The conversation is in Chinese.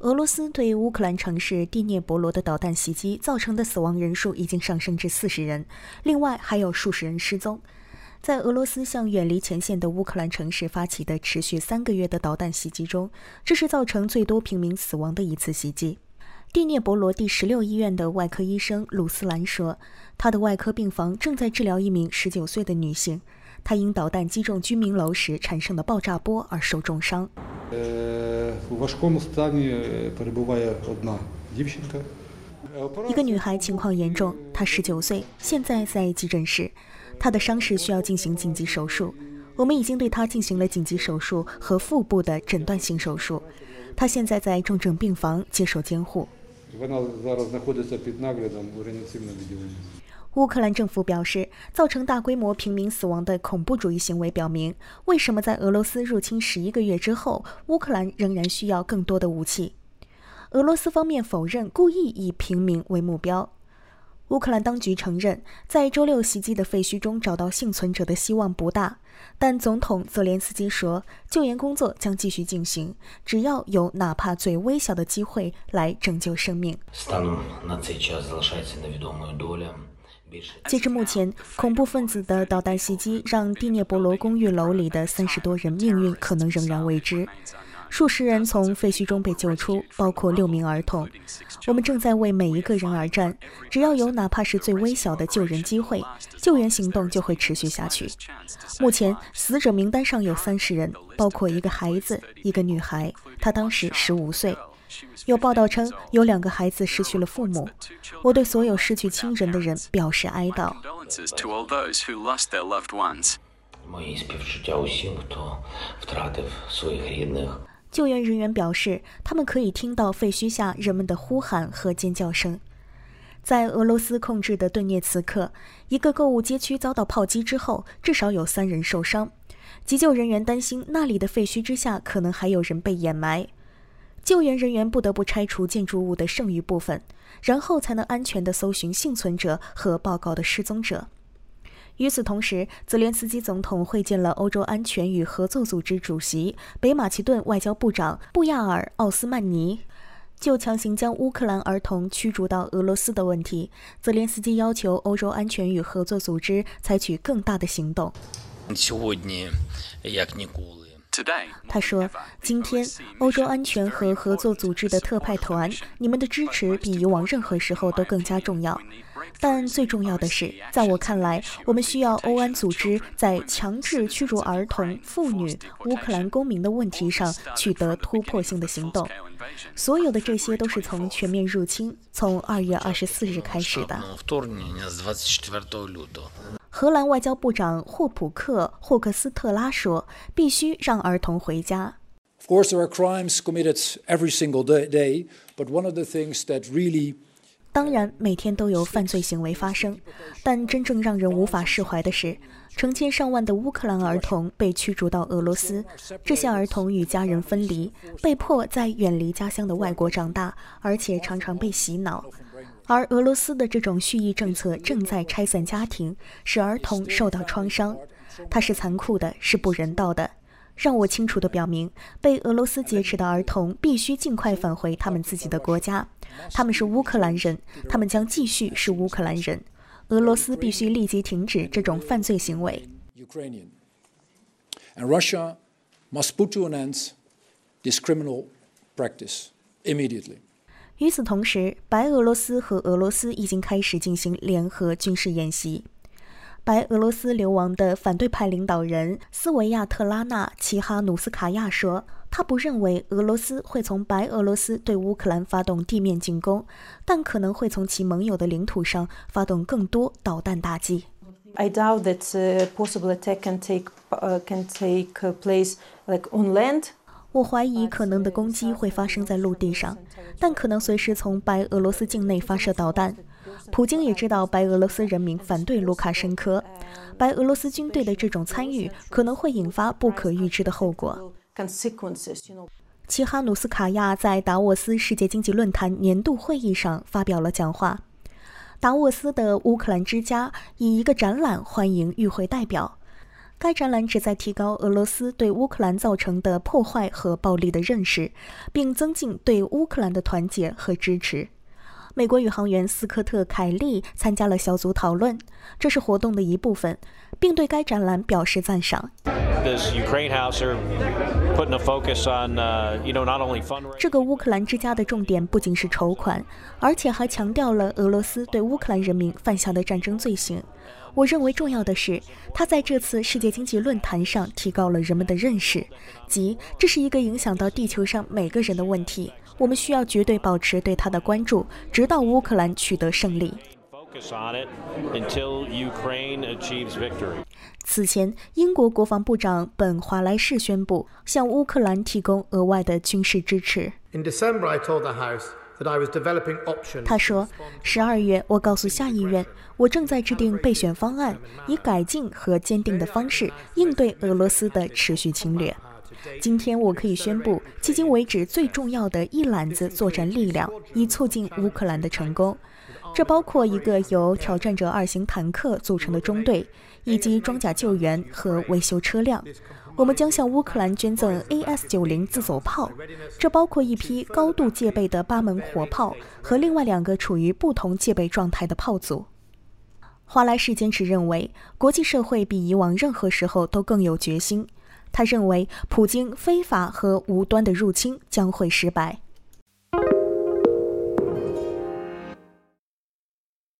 俄罗斯对乌克兰城市第聂伯罗的导弹袭击造成的死亡人数已经上升至四十人，另外还有数十人失踪。在俄罗斯向远离前线的乌克兰城市发起的持续三个月的导弹袭击中，这是造成最多平民死亡的一次袭击。第聂伯罗第十六医院的外科医生鲁斯兰说，他的外科病房正在治疗一名十九岁的女性，她因导弹击中居民楼时产生的爆炸波而受重伤。一个女孩情况严重，她十九岁，现在在急诊室，她的伤势需要进行紧急手术。我们已经对她进行了紧急手术和腹部的诊断性手术，她现在在重症病房接受监护。乌克兰政府表示，造成大规模平民死亡的恐怖主义行为表明，为什么在俄罗斯入侵十一个月之后，乌克兰仍然需要更多的武器。俄罗斯方面否认故意以平民为目标。乌克兰当局承认，在周六袭击的废墟中找到幸存者的希望不大，但总统泽连斯基说，救援工作将继续进行，只要有哪怕最微小的机会来拯救生命。截至目前，恐怖分子的导弹袭击让蒂涅博罗公寓楼里的三十多人命运可能仍然未知。数十人从废墟中被救出，包括六名儿童。我们正在为每一个人而战，只要有哪怕是最微小的救人机会，救援行动就会持续下去。目前，死者名单上有三十人，包括一个孩子，一个女孩，她当时十五岁。有报道称，有两个孩子失去了父母。我对所有失去亲人的人表示哀悼。救援人员表示，他们可以听到废墟下人们的呼喊和尖叫声。在俄罗斯控制的顿涅茨克，一个购物街区遭到炮击之后，至少有三人受伤。急救人员担心那里的废墟之下可能还有人被掩埋。救援人员不得不拆除建筑物的剩余部分，然后才能安全地搜寻幸存者和报告的失踪者。与此同时，泽连斯基总统会见了欧洲安全与合作组织主席北马其顿外交部长布亚尔·奥斯曼尼。就强行将乌克兰儿童驱逐到俄罗斯的问题，泽连斯基要求欧洲安全与合作组织采取更大的行动。他说：“今天，欧洲安全和合作组织的特派团，你们的支持比以往任何时候都更加重要。但最重要的是，在我看来，我们需要欧安组织在强制驱逐儿童、妇女、乌克兰公民的问题上取得突破性的行动。所有的这些都是从全面入侵从二月二十四日开始的。”荷兰外交部长霍普克·霍克斯特拉说：“必须让儿童回家。” Of course, there are crimes committed every single day, but one of the things that really 当然，每天都有犯罪行为发生，但真正让人无法释怀的是，成千上万的乌克兰儿童被驱逐到俄罗斯。这些儿童与家人分离，被迫在远离家乡的外国长大，而且常常被洗脑。而俄罗斯的这种蓄意政策正在拆散家庭，使儿童受到创伤。它是残酷的，是不人道的。让我清楚地表明，被俄罗斯劫持的儿童必须尽快返回他们自己的国家。他们是乌克兰人，他们将继续是乌克兰人。俄罗斯必须立即停止这种犯罪行为。And Russia must put to an end this criminal practice immediately. 与此同时，白俄罗斯和俄罗斯已经开始进行联合军事演习。白俄罗斯流亡的反对派领导人斯维亚特拉纳·齐哈努斯卡娅说：“他不认为俄罗斯会从白俄罗斯对乌克兰发动地面进攻，但可能会从其盟友的领土上发动更多导弹打击。” I doubt that possible attack can take can take place like on land. 我怀疑可能的攻击会发生在陆地上，但可能随时从白俄罗斯境内发射导弹。普京也知道白俄罗斯人民反对卢卡申科，白俄罗斯军队的这种参与可能会引发不可预知的后果。齐哈努斯卡娅在达沃斯世界经济论坛年度会议上发表了讲话。达沃斯的乌克兰之家以一个展览欢迎与会代表。该展览旨在提高俄罗斯对乌克兰造成的破坏和暴力的认识，并增进对乌克兰的团结和支持。美国宇航员斯科特·凯利参加了小组讨论，这是活动的一部分，并对该展览表示赞赏。这个乌克兰之家的重点不仅是筹款，而且还强调了俄罗斯对乌克兰人民犯下的战争罪行。我认为重要的是，他在这次世界经济论坛上提高了人们的认识，即这是一个影响到地球上每个人的问题。我们需要绝对保持对他的关注，直到乌克兰取得胜利。此前，英国国防部长本·华莱士宣布向乌克兰提供额外的军事支持。他说：“十二月，我告诉下议院，我正在制定备选方案，以改进和坚定的方式应对俄罗斯的持续侵略。”今天我可以宣布，迄今为止最重要的一揽子作战力量，以促进乌克兰的成功。这包括一个由挑战者二型坦克组成的中队，以及装甲救援和维修车辆。我们将向乌克兰捐赠 AS-90 自走炮，这包括一批高度戒备的八门火炮和另外两个处于不同戒备状态的炮组。华莱士坚持认为，国际社会比以往任何时候都更有决心。他认为，普京非法和无端的入侵将会失败。